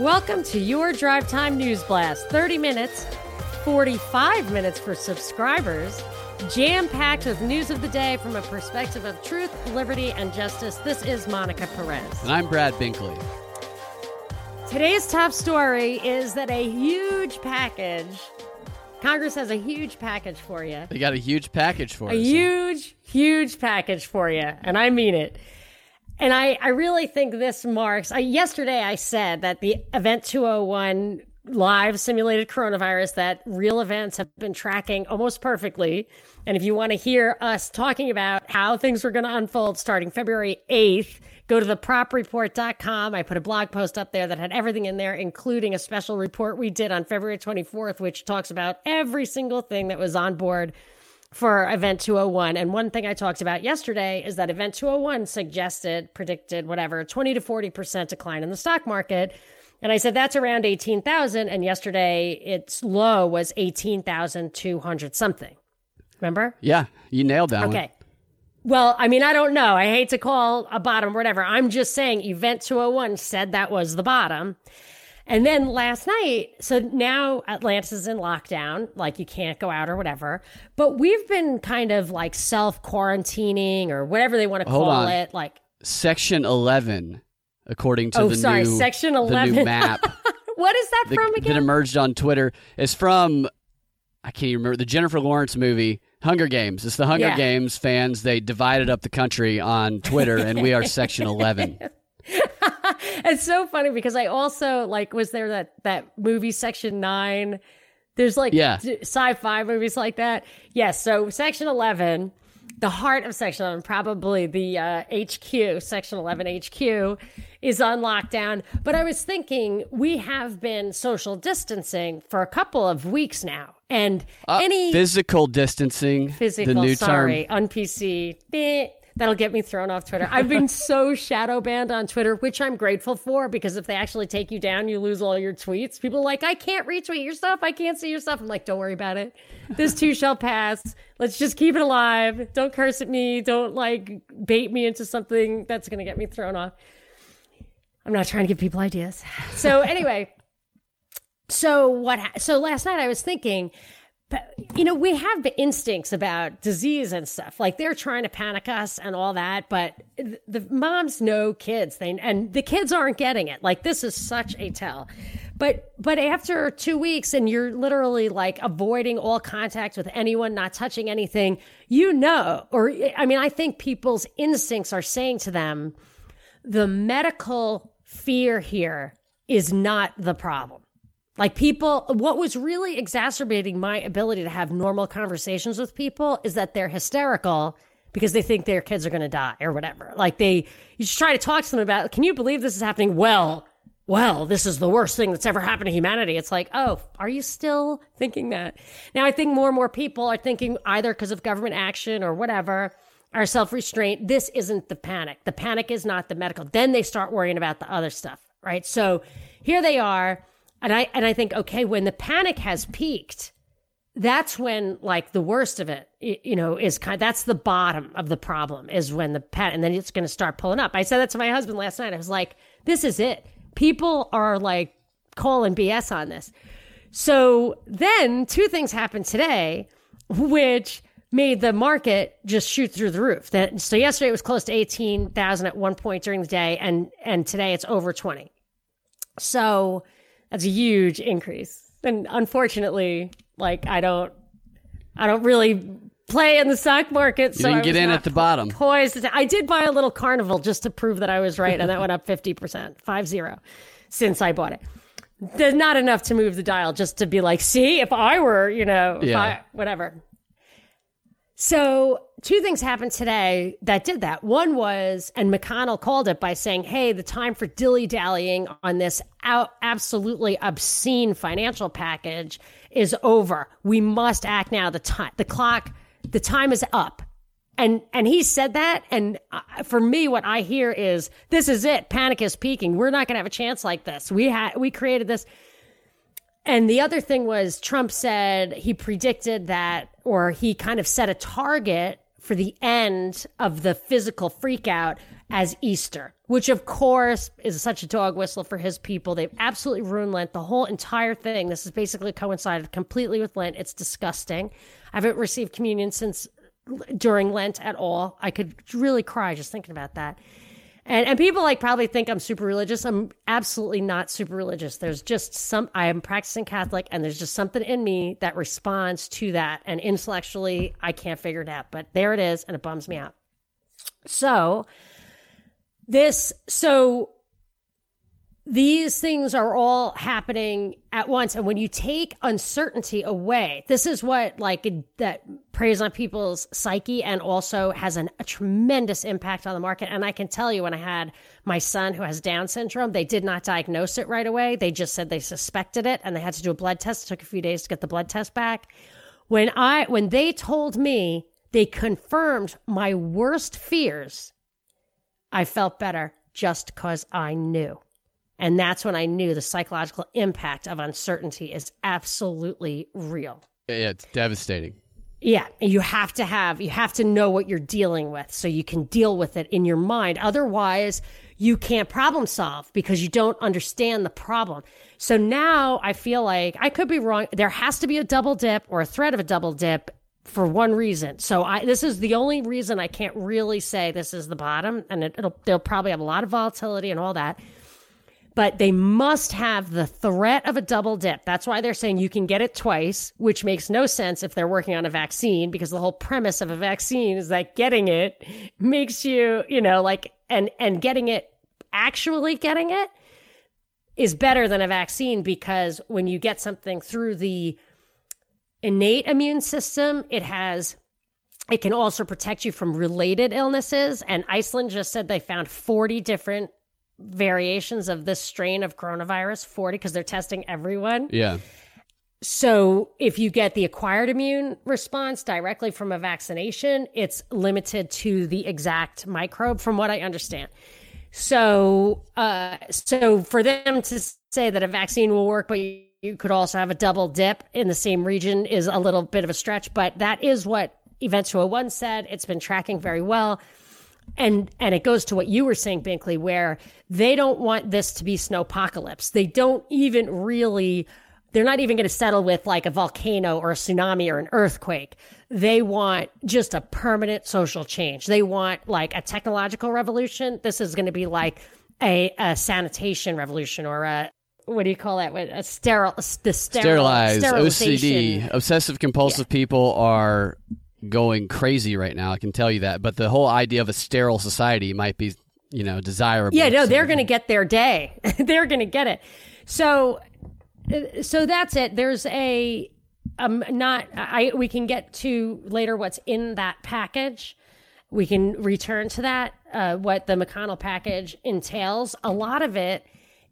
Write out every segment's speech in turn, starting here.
Welcome to your Drive Time News Blast. 30 minutes, 45 minutes for subscribers, jam packed with news of the day from a perspective of truth, liberty, and justice. This is Monica Perez. And I'm Brad Binkley. Today's top story is that a huge package, Congress has a huge package for you. They got a huge package for you. A us. huge, huge package for you. And I mean it. And I, I really think this marks. I, yesterday, I said that the Event 201 live simulated coronavirus that real events have been tracking almost perfectly. And if you want to hear us talking about how things were going to unfold starting February 8th, go to thepropreport.com. I put a blog post up there that had everything in there, including a special report we did on February 24th, which talks about every single thing that was on board for Event 201. And one thing I talked about yesterday is that Event 201 suggested, predicted, whatever, 20 to 40% decline in the stock market. And I said that's around 18,000. And yesterday its low was 18,200 something. Remember? Yeah, you nailed that one. Okay. Well, I mean, I don't know. I hate to call a bottom, whatever. I'm just saying Event 201 said that was the bottom. And then last night, so now Atlanta's in lockdown, like you can't go out or whatever. But we've been kind of like self quarantining or whatever they want to Hold call on. it. Like, Section 11, according to Oh, the sorry, new Section the 11. new map what is that that, from that emerged on Twitter. It's from I can't even remember the Jennifer Lawrence movie Hunger Games. It's the Hunger Yeah. Games fans. They divided up the country on Twitter, and we are Section 11. it's so funny because I also like was there that that movie Section Nine. There's like Yeah. sci-fi movies like that. Yes. so Section Eleven, the heart of Section Eleven, probably the uh, HQ, Section Eleven HQ, is on lockdown. But I was thinking we have been social distancing for a couple of weeks now, and Uh, any physical distancing, physical. the new sorry, term. on PC. Meh. That'll get me thrown off Twitter. I've been so shadow banned on Twitter, which I'm grateful for because if they actually take you down, you lose all your tweets. People like, I can't retweet your stuff. I can't see your stuff. I'm like, don't worry about it. This too shall pass. Let's just keep it alive. Don't curse at me. Don't like bait me into something that's going to get me thrown off. I'm not trying to give people ideas. So anyway, so what? So last night I was thinking, you know, we have the instincts about disease and stuff. Like they're trying to panic us and all that, but the moms know kids. They and the kids aren't getting it. Like this is such a tell. But but after two weeks and you're literally like avoiding all contact with anyone, not touching anything, you know, or I mean, I think people's instincts are saying to them, the medical fear here is not the problem. Like people, what was really exacerbating my ability to have normal conversations with people is that they're hysterical because they think their kids are going to die or whatever. Like they, you just try to talk to them about, can you believe this is happening? Well, well, this is the worst thing that's ever happened to humanity. It's like, oh, are you still thinking that? Now, I think more and more people are thinking either because of government action or whatever, our self restraint. This isn't the panic. The panic is not the medical. Then they start worrying about the other stuff, right? So here they are. And I, and I think, okay, when the panic has peaked, that's when like the worst of it, you know, is kind Of, that's the bottom of the problem is when the panic, and then it's going to start pulling up. I said that to my husband last night. I was like, this is it. People are like calling BS on this. So then two things happened today, which made the market just shoot through the roof. That so yesterday it was close to eighteen thousand at one point during the day, and and today it's over twenty. So that's a huge increase. And unfortunately, like I don't, I don't really play in the stock market. You so I didn't get in at the bottom. poised. I did buy a little carnival just to prove that I was right, and that went up fifty percent, five zero, since I bought it. There's not enough to move the dial just to be like, see, if I were, you know, if Yeah. I, whatever. So, two things happened today that did that. One was, and McConnell called it by saying, hey, the time for dilly dallying on this out, absolutely obscene financial package is over. We must act now. The time, the clock, the time is up. And, and he said that. And uh, for me, what I hear is this is it. Panic is peaking. We're not going to have a chance like this. We had, we created this. And the other thing was Trump said he predicted that, or he kind of set a target for the end of the physical freakout as Easter, which of course is such a dog whistle for his people. They've absolutely ruined Lent. The whole entire thing. This has basically coincided completely with Lent. It's disgusting. I haven't received communion since during Lent at all. I could really cry just thinking about that. And and people like probably think I'm super religious. I'm absolutely not super religious. There's just some I am practicing Catholic and there's just something in me that responds to that and intellectually I can't figure it out. But there it is and it bums me out. So this so these things are all happening at once. And when you take uncertainty away this is what like that preys on people's psyche and also has an, a tremendous impact on the market. And i can tell you when i had my son who has down syndrome they did not diagnose it right away. They just said they suspected it and they had to do a blood test. It took a few days to get the blood test back. When i when they told me they confirmed my worst fears i felt better just because i knew and that's when I knew the psychological impact of uncertainty is absolutely real. Yeah, it's devastating. Yeah, you have to have you have to know what you're dealing with so you can deal with it in your mind. Otherwise, you can't problem solve because you don't understand the problem. So now I feel like I could be wrong. There has to be a double dip or a threat of a double dip for one reason. So I this is the only reason I can't really say this is the bottom and it, will they'll probably have a lot of volatility and all that but they must have the threat of a double dip. That's why they're saying you can get it twice, which makes no sense if they're working on a vaccine because the whole premise of a vaccine is that getting it makes you, you know, like and and getting it actually getting it is better than a vaccine because when you get something through the innate immune system, it has it can also protect you from related illnesses. And Iceland just said they found 40 different variations of this strain of coronavirus 40 because they're testing everyone. Yeah. So if you get the acquired immune response directly from a vaccination, it's limited to the exact microbe from what I understand. So uh so for them to say that a vaccine will work but you, you could also have a double dip in the same region is a little bit of a stretch, but that is what Events 201 said. It's been tracking very well and and it goes to what you were saying binkley where they don't want this to be snowpocalypse. They don't even really they're not even going to settle with like a volcano or a tsunami or an earthquake. They want just a permanent social change. They want like a technological revolution. This is going to be like a, a sanitation revolution or a what do you call that? With a sterile, the sterile, sterilized OCD, obsessive compulsive yeah. people are going crazy right now. I can tell you that. But the whole idea of a sterile society might be, you know, desirable. Yeah, no, they're going to get their day. they're going to get it. So, so that's it. There's a um not I we can get to later what's in that package. We can return to that uh, what the McConnell package entails. A lot of it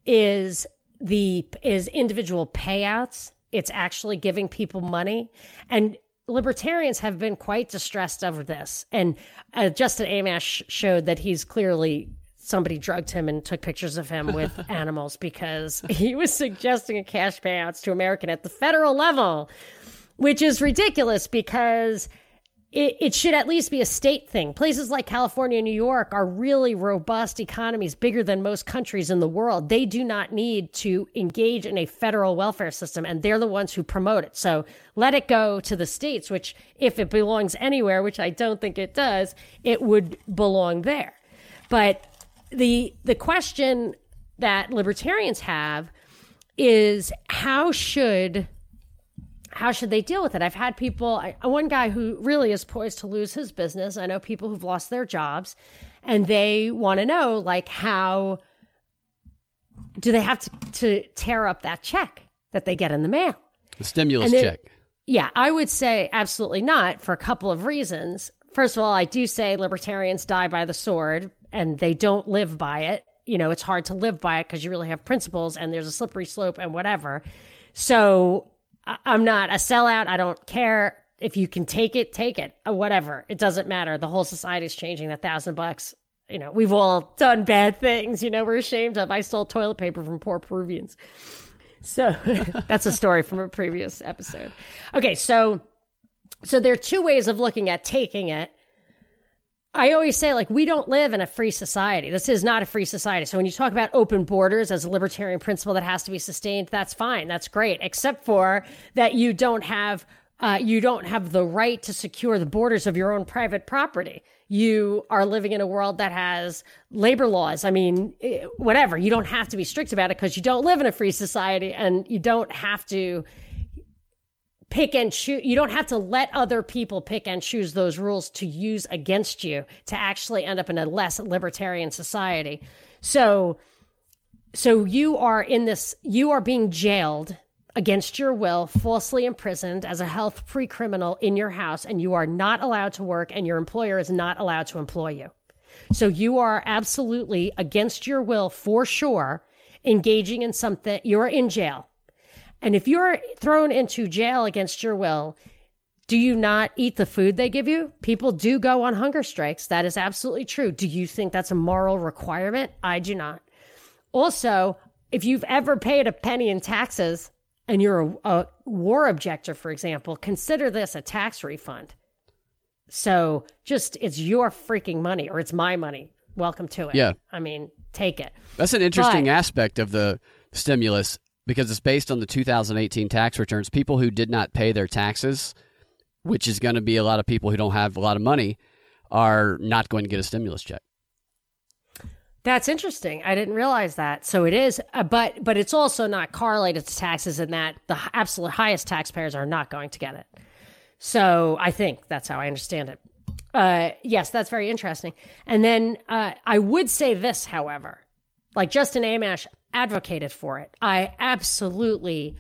is the is individual payouts. It's actually giving people money and libertarians have been quite distressed over this. And uh, Justin Amash showed that he's clearly somebody drugged him and took pictures of him with animals because he was suggesting a cash payouts to American at the federal level, which is ridiculous because it, it should at least be a state thing. Places like California and New York are really robust economies, bigger than most countries in the world. They do not need to engage in a federal welfare system, and they're the ones who promote it. So let it go to the states, which, if it belongs anywhere, which I don't think it does, it would belong there. But the the question that libertarians have is how should how should they deal with it? I've had people, I, one guy who really is poised to lose his business. I know people who've lost their jobs and they want to know, like, how do they have to, to tear up that check that they get in the mail? The stimulus check. Yeah, I would say absolutely not for a couple of reasons. First of all, I do say libertarians die by the sword and they don't live by it. You know, it's hard to live by it because you really have principles and there's a slippery slope and whatever. So I'm not a sellout. I don't care if you can take it, take it, uh, whatever. It doesn't matter. The whole society's changing. That thousand bucks, you know, we've all done bad things. You know, we're ashamed of. I stole toilet paper from poor Peruvians. So that's a story from a previous episode. Okay, so so there are two ways of looking at taking it. I always say, like, we don't live in a free society. This is not a free society. So when you talk about open borders as a libertarian principle that has to be sustained, that's fine. That's great, except for that you don't have uh, you don't have the right to secure the borders of your own private property. You are living in a world that has labor laws. I mean, eh, whatever. You don't have to be strict about it because you don't live in a free society and you don't have to pick and choose. You don't have to let other people pick and choose those rules to use against you to actually end up in a less libertarian society. So, so you are in this, you are being jailed against your will, falsely imprisoned as a health free criminal in your house, and you are not allowed to work, and your employer is not allowed to employ you. So you are absolutely against your will for sure, engaging in something, you're in jail. And if you're thrown into jail against your will, do you not eat the food they give you? People do go on hunger strikes. That is absolutely true. Do you think that's a moral requirement? I do not. Also, if you've ever paid a penny in taxes and you're a, a war objector, for example, consider this a tax refund. So just it's your freaking money or it's my money. Welcome to it. Yeah. I mean, take it. That's an interesting but, aspect of the stimulus because it's based on the 2018 tax returns. People who did not pay their taxes, which is going to be a lot of people who don't have a lot of money, are not going to get a stimulus check. That's interesting. I didn't realize that. So it is, uh, but but it's also not correlated to taxes in that the absolute highest taxpayers are not going to get it. So I think that's how I understand it. Uh, yes, that's very interesting. And then uh, I would say this, however, like Justin Amash advocated for it. I absolutely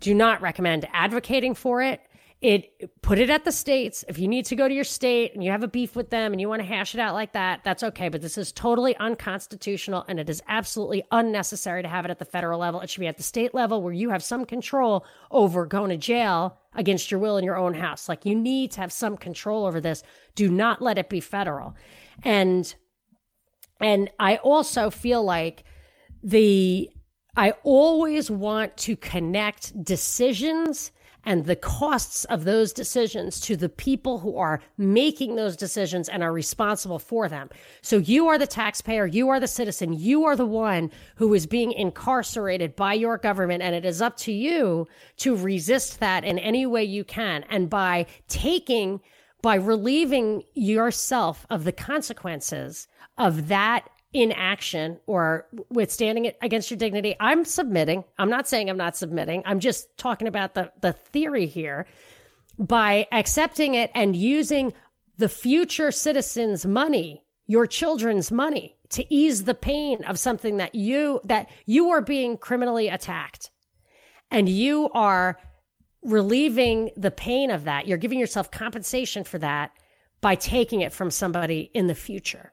do not recommend advocating for it. It put it at the states. If you need to go to your state and you have a beef with them and you want to hash it out like that, that's okay. But this is totally unconstitutional and it is absolutely unnecessary to have it at the federal level. It should be at the state level where you have some control over going to jail against your will in your own house. Like you need to have some control over this. Do not let it be federal. And and I also feel like the I always want to connect decisions and the costs of those decisions to the people who are making those decisions and are responsible for them. So you are the taxpayer, you are the citizen, you are the one who is being incarcerated by your government, and it is up to you to resist that in any way you can. And by taking, by relieving yourself of the consequences of that inaction or withstanding it against your dignity. I'm submitting. I'm not saying I'm not submitting. I'm just talking about the, the theory here. By accepting it and using the future citizens' money, your children's money, to ease the pain of something that you that you are being criminally attacked and you are relieving the pain of that you're giving yourself compensation for that by taking it from somebody in the future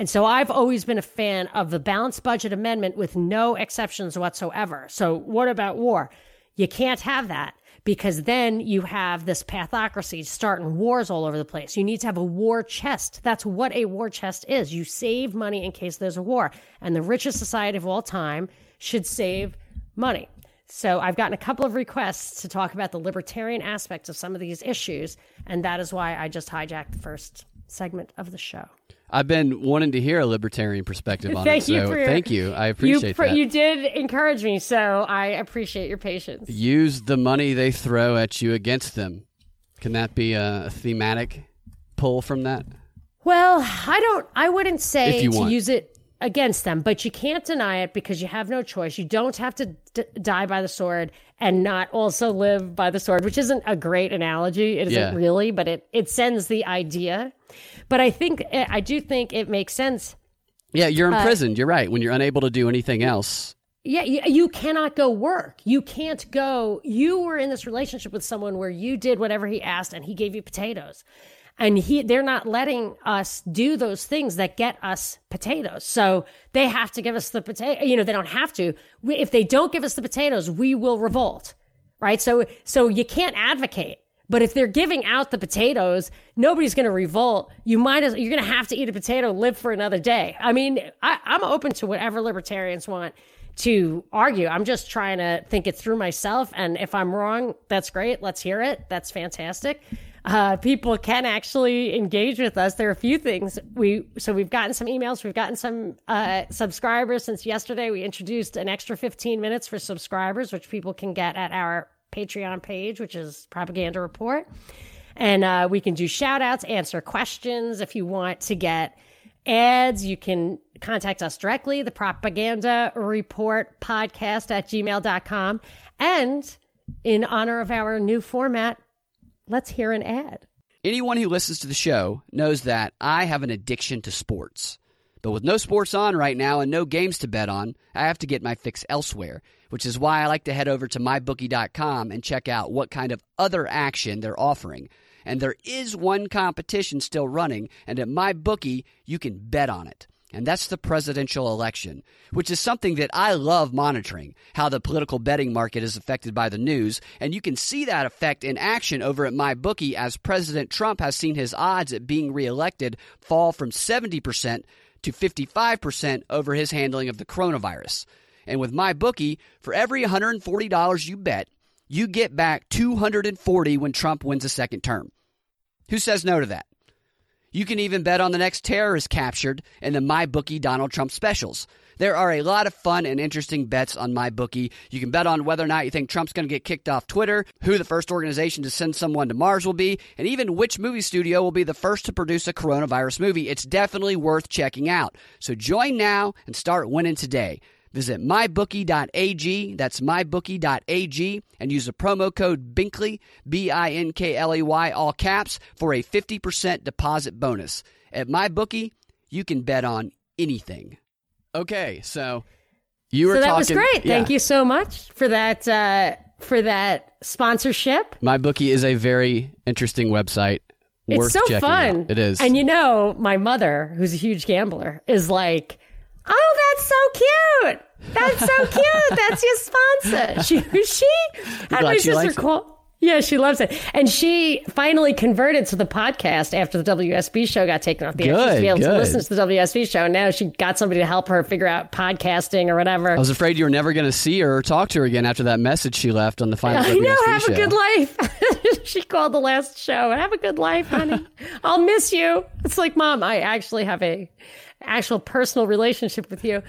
and so I've always been a fan of the balanced budget amendment with no exceptions whatsoever. So what about war? You can't have that because then you have this pathocracy starting wars all over the place. You need to have a war chest. That's what a war chest is. You save money in case there's a war. And the richest society of all time should save money. So I've gotten a couple of requests to talk about the libertarian aspects of some of these issues. And that is why I just hijacked the first segment of the show. I've been wanting to hear a libertarian perspective on thank it. You so your, thank you. I appreciate you, that. You did encourage me, so I appreciate your patience. Use the money they throw at you against them. Can that be a thematic pull from that? Well, I don't. I wouldn't say to want. use it against them, but you can't deny it because you have no choice. You don't have to d- die by the sword and not also live by the sword, which isn't a great analogy. It isn't Yeah. really, but it it sends the idea. But I think I do think it makes sense. Yeah, you're Uh, imprisoned. you're right. When you're unable to do anything else. Yeah, you, you cannot go work. You can't go. You were in this relationship with someone where you did whatever he asked and he gave you potatoes. And he they're not letting us do those things that get us potatoes. So they have to give us the potato, you know, they don't have to. We, if they don't give us the potatoes, we will revolt. Right? So so you can't advocate. But if they're giving out the potatoes, nobody's going to revolt. You might as you're going to have to eat a potato, live for another day. I mean, I, I'm open to whatever libertarians want to argue. I'm just trying to think it through myself. And if I'm wrong, that's great. Let's hear it. That's fantastic. uh, people can actually engage with us. There are a few things we so we've gotten some emails, we've gotten some uh, subscribers since yesterday. We introduced an extra 15 minutes for subscribers, which people can get at our Patreon page, which is Propaganda Report, and uh, we can do shout outs, answer questions. If you want to get ads, you can contact us directly, the Propaganda Report podcast at gmail.com. And in honor of our new format, let's hear an ad. Anyone who listens to the show knows that I have an addiction to sports. But with no sports on right now and no games to bet on, I have to get my fix elsewhere, which is why I like to head over to mybookie.com and check out what kind of other action they're offering. And there is one competition still running, and at MyBookie, you can bet on it and that's the presidential election, which is something that I love monitoring how the political betting market is affected by the news. And you can see that effect in action over at MyBookie as President Trump has seen his odds at being reelected fall from 70% to 55% over his handling of the coronavirus. And with MyBookie, for every $140 you bet, you get back 240 when Trump wins a second term. Who says no to that? You can even bet on the next terrorist captured in the MyBookie Donald Trump specials. There are a lot of fun and interesting bets on MyBookie. You can bet on whether or not you think Trump's going to get kicked off Twitter, who the first organization to send someone to Mars will be, and even which movie studio will be the first to produce a coronavirus movie. It's definitely worth checking out. So join now and start winning today. Visit mybookie.ag, that's mybookie.ag, and use the promo code BINKLEY, B I N K L E Y, all caps, for a 50% deposit bonus. At MyBookie, you can bet on anything. Okay, so you were so that talking, was great. yeah. Thank you so much for that uh, for that sponsorship. MyBookie is a very interesting website. Worth it's so checking fun. out. It is. And you know, my mother, who's a huge gambler, is like, "Oh, that's so cute. That's so cute. That's your sponsor." She she had glad my she sister likes it. call. Yeah, she loves it, and she finally converted to the podcast after the WSB show got taken off the air. She used to Good, be able to listen to the WSB show, and now she got somebody to help her figure out podcasting or whatever. I was afraid you were never going to see her or talk to her again after that message she left on the final show. I know. Have show. a good life. she called the last show. Have a good life, honey. I'll miss you. It's like, mom, I actually have a actual personal relationship with you.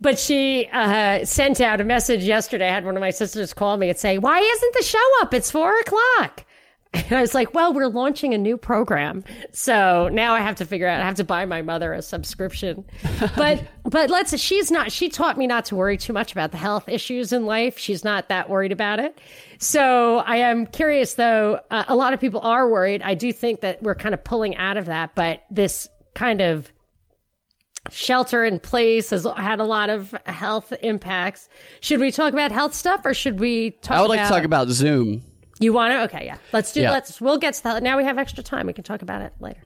But she uh, sent out a message yesterday. I had one of my sisters call me and say, "Why isn't the show up? It's four o'clock." And I was like, "Well, we're launching a new program, so now I have to figure out. I have to buy my mother a subscription." But but let's. She's not. She taught me not to worry too much about the health issues in life. She's not that worried about it. So I am curious, though. Uh, a lot of people are worried. I do think that we're kind of pulling out of that, but this kind of shelter in place has had a lot of health impacts. Should we talk about health stuff, or should we talk? I would like to talk about Zoom. You want to? Okay, yeah. Let's do. Yeah. Let's. We'll get to that. Now we have extra time. We can talk about it later.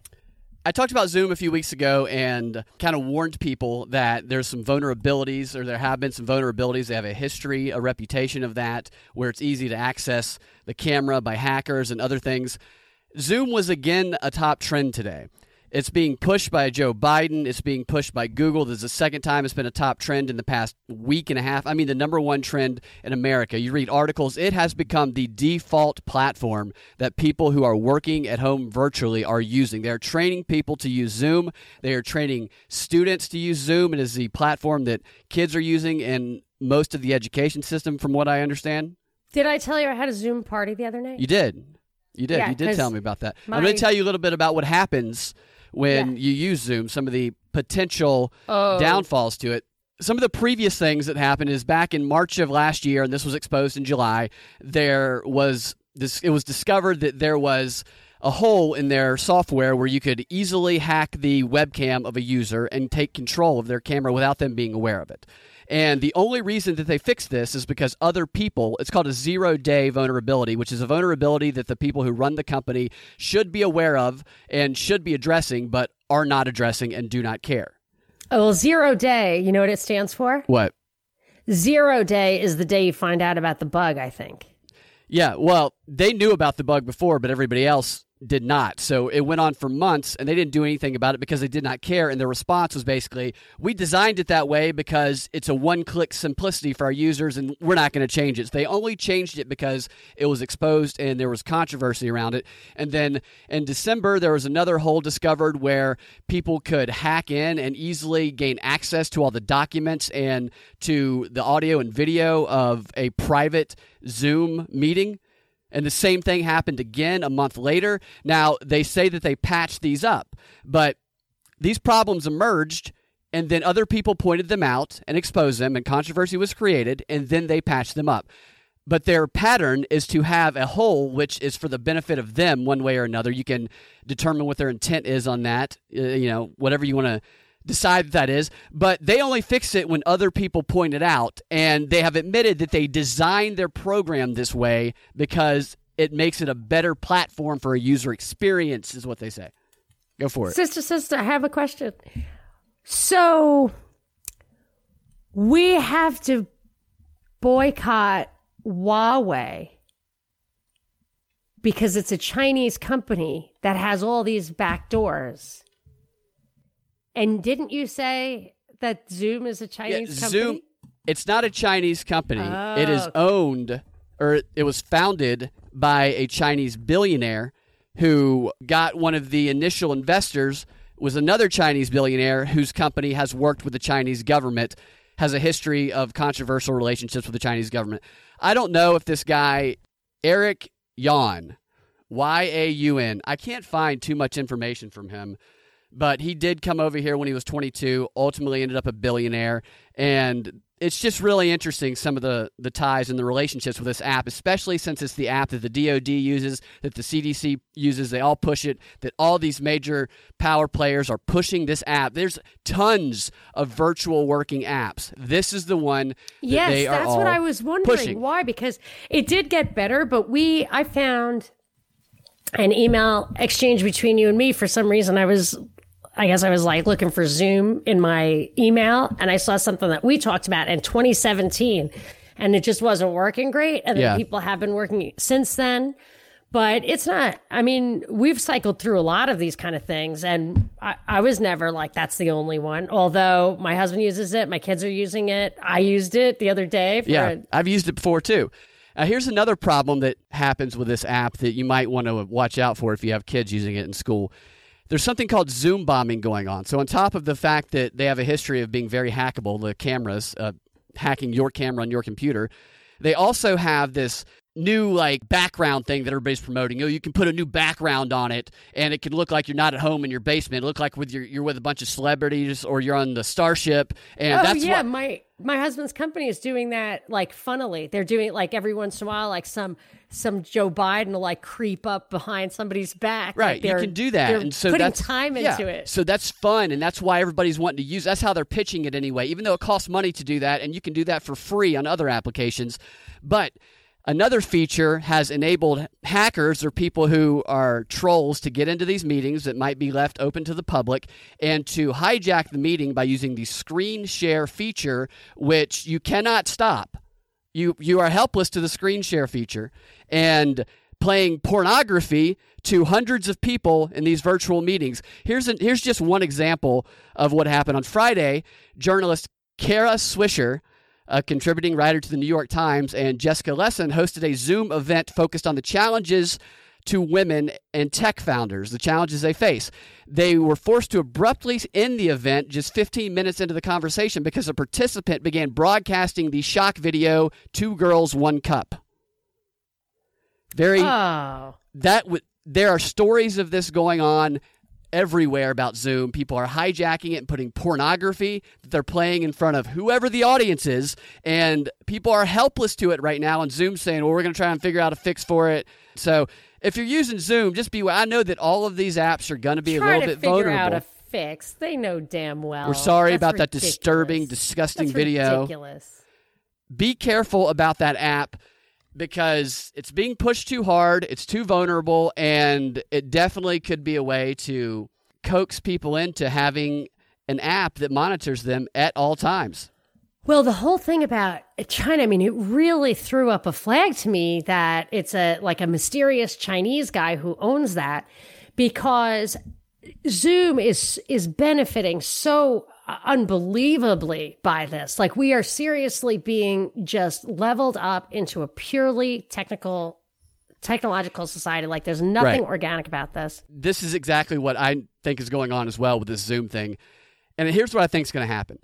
I talked about Zoom a few weeks ago and kind of warned people that there's some vulnerabilities, or there have been some vulnerabilities. They have a history, a reputation of that, where it's easy to access the camera by hackers and other things. Zoom was again a top trend today. It's being pushed by Joe Biden. It's being pushed by Google. This is the second time it's been a top trend in the past week and a half. I mean, the number one trend in America. You read articles, it has become the default platform that people who are working at home virtually are using. They're training people to use Zoom. They are training students to use Zoom. It is the platform that kids are using in most of the education system, from what I understand. Did I tell you I had a Zoom party the other night? You did. You did. Yeah, you did tell me about that. I'm going to tell you a little bit about what happens when Yeah. you use Zoom, some of the potential Oh. downfalls to it. Some of the previous things that happened is back in March of last year, and this was exposed in July. There was this. It was discovered that there was a hole in their software where you could easily hack the webcam of a user and take control of their camera without them being aware of it. And the only reason that they fixed this is because other people, it's called a zero day vulnerability, which is a vulnerability that the people who run the company should be aware of and should be addressing, but are not addressing and do not care. Oh, well, zero day. You know what it stands for? What? Zero day is the day you find out about the bug. I think. Yeah, well, they knew about the bug before, but everybody else did not. So it went on for months and they didn't do anything about it because they did not care. And their response was basically, we designed it that way because it's a one click simplicity for our users and we're not going to change it. So they only changed it because it was exposed and there was controversy around it. And then in December, there was another hole discovered where people could hack in and easily gain access to all the documents and to the audio and video of a private Zoom meeting. And the same thing happened again a month later. Now, they say that they patched these up, but these problems emerged, and then other people pointed them out and exposed them, and controversy was created, and then they patched them up. But their pattern is to have a hole which is for the benefit of them one way or another. You can determine what their intent is on that, uh, you know, whatever you want to decide that, that is, but they only fix it when other people point it out. And they have admitted that they designed their program this way because it makes it a better platform for a user experience, is what they say. Go for it. Sister, sister, I have a question. So we have to boycott Huawei because it's a Chinese company that has all these back doors. And didn't you say that Zoom is a Chinese Yeah, company? Zoom, it's not a Chinese company. It is Oh. owned or it was founded by a Chinese billionaire who got one of the initial investors was another Chinese billionaire whose company has worked with the Chinese government, has a history of controversial relationships with the Chinese government. I don't know if this guy Eric Yuan, Y A U N, I can't find too much information from him but he did come over here when he was 22 ultimately ended up a billionaire and it's just really interesting some of the, the ties and the relationships with this app especially since it's the app that the dod uses that the cdc uses they all push it that all these major power players are pushing this app there's tons of virtual working apps this is the one that Yes, they are that's what I was wondering. pushing. Why? Because it did get better, but we, I found an email exchange between you and me. For some reason, I was, I guess I was like looking for Zoom in my email and I saw something that we talked about in 2017 and it just wasn't working great. And then Yeah. people have been working since then. But it's not, I mean, we've cycled through a lot of these kind of things. And I, I was never like, that's the only one. Although my husband uses it, my kids are using it. I used it the other day. For Yeah, I've used it before too. Uh, here's another problem that happens with this app that you might want to watch out for if you have kids using it in school. There's something called Zoom bombing going on. So, on top of the fact that they have a history of being very hackable, the cameras, uh, hacking your camera on your computer, they also have this new like background thing that everybody's promoting. You know, you can put a new background on it, and it can look like you're not at home in your basement. It look like with your, you're with a bunch of celebrities, or you're on the starship, and Oh that's yeah, what my my husband's company is doing that like funnily. They're doing it like every once in a while, like some some Joe Biden will like creep up behind somebody's back. Like, Right, you can do that, and so putting that's time yeah. into it. So that's fun, and that's why everybody's wanting to use. That's how they're pitching it anyway. Even though it costs money to do that, and you can do that for free on other applications, but another feature has enabled hackers or people who are trolls to get into these meetings that might be left open to the public and to hijack the meeting by using the screen share feature, which you cannot stop you you are helpless to the screen share feature and playing pornography to hundreds of people in these virtual meetings. Here's an, here's just one example of what happened on Friday. Journalist Kara Swisher, a contributing writer to the New York Times, and Jessica Lessin hosted a Zoom event focused on the challenges to women and tech founders, the challenges they face. They were forced to abruptly end the event just 15 minutes into the conversation because a participant began broadcasting the shock video, Two Girls, One Cup. Very, Oh, that w- there are stories of this going on everywhere about Zoom. People are hijacking it and putting pornography that they're playing in front of whoever the audience is, and people are helpless to it right now. And Zoom's saying, "Well, we're going to try and figure out a fix for it." So, if you're using Zoom, just be. I know that all of these apps are going to be a little to bit figure vulnerable. out a fix. They know damn well. We're sorry That's about that disturbing, disgusting That's video. Ridiculous. be careful about that app because it's being pushed too hard, it's too vulnerable, and it definitely could be a way to coax people into having an app that monitors them at all times. Well, the whole thing about China, I mean, it really threw up a flag to me that it's a like a mysterious Chinese guy who owns that because Zoom is is benefiting so unbelievably by this. Like we are seriously being just leveled up into a purely technical technological society. Like there's nothing Right. organic about this. this is exactly what I think is going on as well with this Zoom thing. And here's what I think is going to happen.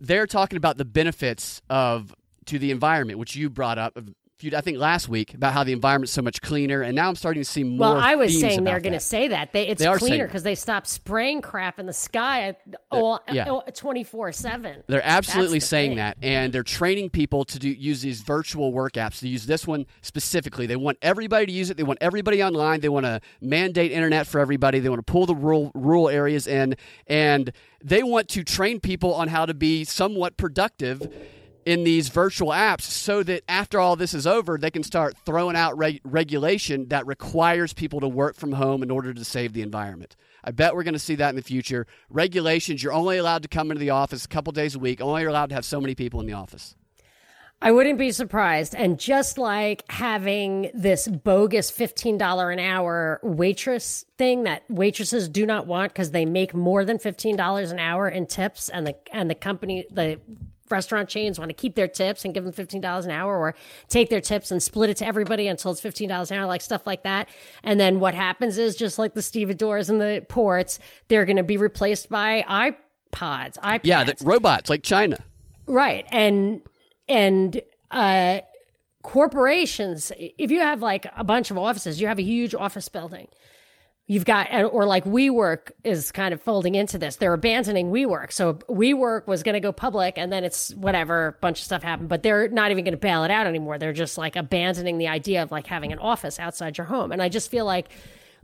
They're talking about the benefits of to the environment, which you brought up. a few- I think last week about how the environment's so much cleaner, and now I'm starting to see more. Well, I was saying they're going to say that they, it's They cleaner because they stopped spraying crap in the sky all yeah. Oh, twenty four seven. They're absolutely the saying thing. that, and they're training people to do use these virtual work apps. To use this one specifically, they want everybody to use it. They want everybody online. They want to mandate internet for everybody. They want to pull the rural rural areas in, and they want to train people on how to be somewhat productive in these virtual apps, so that after all this is over, they can start throwing out reg- regulation that requires people to work from home in order to save the environment. I bet we're going to see that in the future. Regulations, you're only allowed to come into the office a couple days a week, only you're allowed to have so many people in the office. I wouldn't be surprised. And just like having this bogus $15 an hour waitress thing that waitresses do not want because they make more than $15 an hour in tips and the and the company the restaurant chains want to keep their tips and give them $15 an hour or take their tips and split it to everybody until it's $15 an hour like stuff like that. And then what happens is just like the stevedores and the ports, they're going to be replaced by iPods, iPads. Yeah, the robots like China. Right. And and uh corporations if you have like a bunch of offices, you have a huge office building. You've got or like WeWork is kind of folding into this. They're abandoning WeWork. So WeWork was going to go public and then it's whatever, bunch of stuff happened, but they're not even going to bail it out anymore. They're just like abandoning the idea of like having an office outside your home. And I just feel like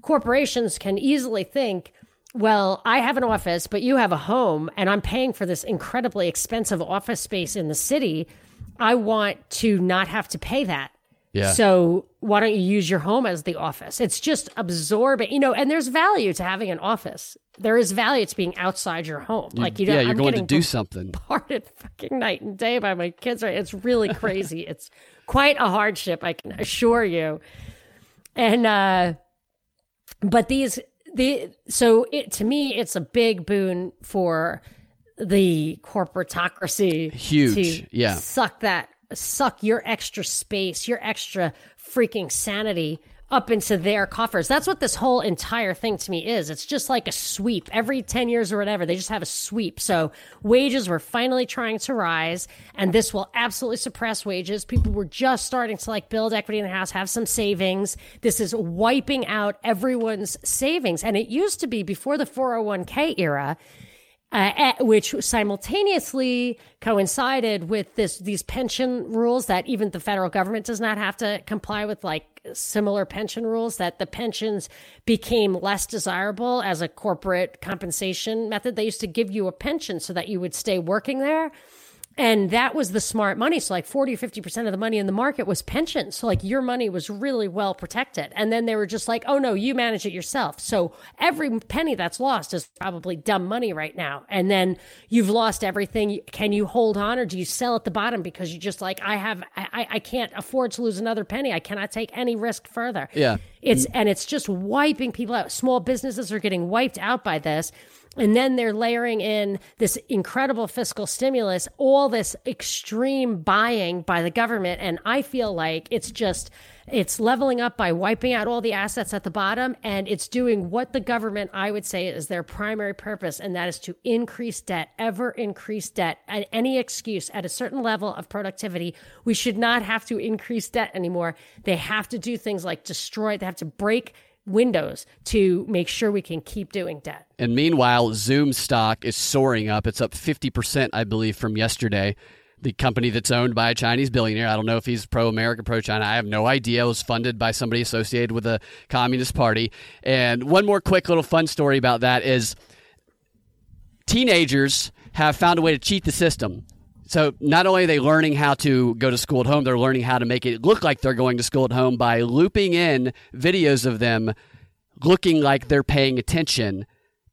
corporations can easily think well, I have an office, but you have a home, and I'm paying for this incredibly expensive office space in the city. I want to not have to pay that. Yeah. So why don't you use your home as the office? It's just absorbing, you know. And there's value to having an office. There is value to being outside your home. like you, know, yeah, you're I'm going to do something. bombarded fucking night and day by my kids. Right? It's really crazy. it's quite a hardship, I can assure you. And uh, but these the so it to me it's a big boon for the corporatocracy Huge, yeah. suck that suck your extra space your extra freaking sanity up into their coffers. That's what this whole entire thing to me is. It's just like a sweep. Every 10 years or whatever they just have a sweep. So wages were finally trying to rise and this will absolutely suppress wages. People were just starting to like build equity in the house have some savings. This is wiping out everyone's savings. And it used to be before the 401k era uh, which simultaneously coincided with this these pension rules that even the federal government does not have to comply with like similar pension rules that the pensions became less desirable as a corporate compensation method. They used to give you a pension so that you would stay working there and that was the smart money. So like 40 or 50% of the money in the market was pensions. So like your money was really well protected. And then they were just like, oh no, you manage it yourself. So every penny that's lost is probably dumb money right now. And then you've lost everything. Can you hold on or do you sell at the bottom because you just like, I have, I, I can't afford to lose another penny. I cannot take any risk further. Yeah. It's, and it's just wiping people out. Small businesses are getting wiped out by this. And then they're layering in this incredible fiscal stimulus, all this extreme buying by the government. And I feel like it's just, it's leveling up by wiping out all the assets at the bottom. And it's doing what the government, I would say, is their primary purpose. And that is to increase debt, ever increase debt at any excuse at a certain level of productivity. We should not have to increase debt anymore. They have to do things like destroy, they have to break windows to make sure we can keep doing debt. And meanwhile, Zoom stock is soaring up. It's up 50%, I believe, from yesterday. The company that's owned by a Chinese billionaire. I don't know if he's pro America, pro China. I have no idea. It was funded by somebody associated with the Communist Party. And one more quick little fun story about that is teenagers have found a way to cheat the system. So not only are they learning how to go to school at home, they're learning how to make it look like they're going to school at home by looping in videos of them looking like they're paying attention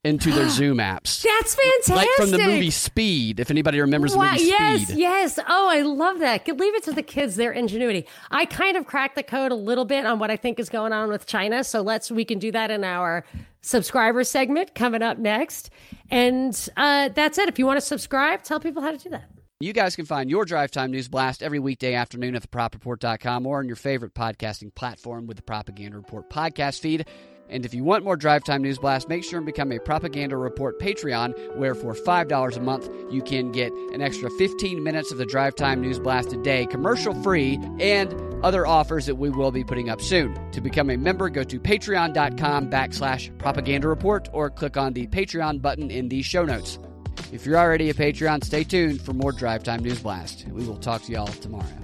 into their Zoom apps. That's fantastic. Like from the movie Speed, if anybody remembers Wow, the movie yes, Speed. yes. Yes. Oh, I love that. Leave it to the kids, their ingenuity. I kind of cracked the code a little bit on what I think is going on with China. So let's we can do that in our subscriber segment coming up next. And uh, that's it. If you want to subscribe, tell people how to do that. You guys can find your Drive Time News Blast every weekday afternoon at thepropreport.com or on your favorite podcasting platform with the Propaganda Report podcast feed. And if you want more Drive Time News Blast, make sure and become a Propaganda Report Patreon, where for $5 a month, you can get an extra 15 minutes of the Drive Time News Blast a day, commercial free, and other offers that we will be putting up soon. To become a member, go to patreon.com backslash propaganda report or click on the Patreon button in the show notes. If you're already a Patreon, stay tuned for more Drive Time News Blast. We will talk to y'all tomorrow.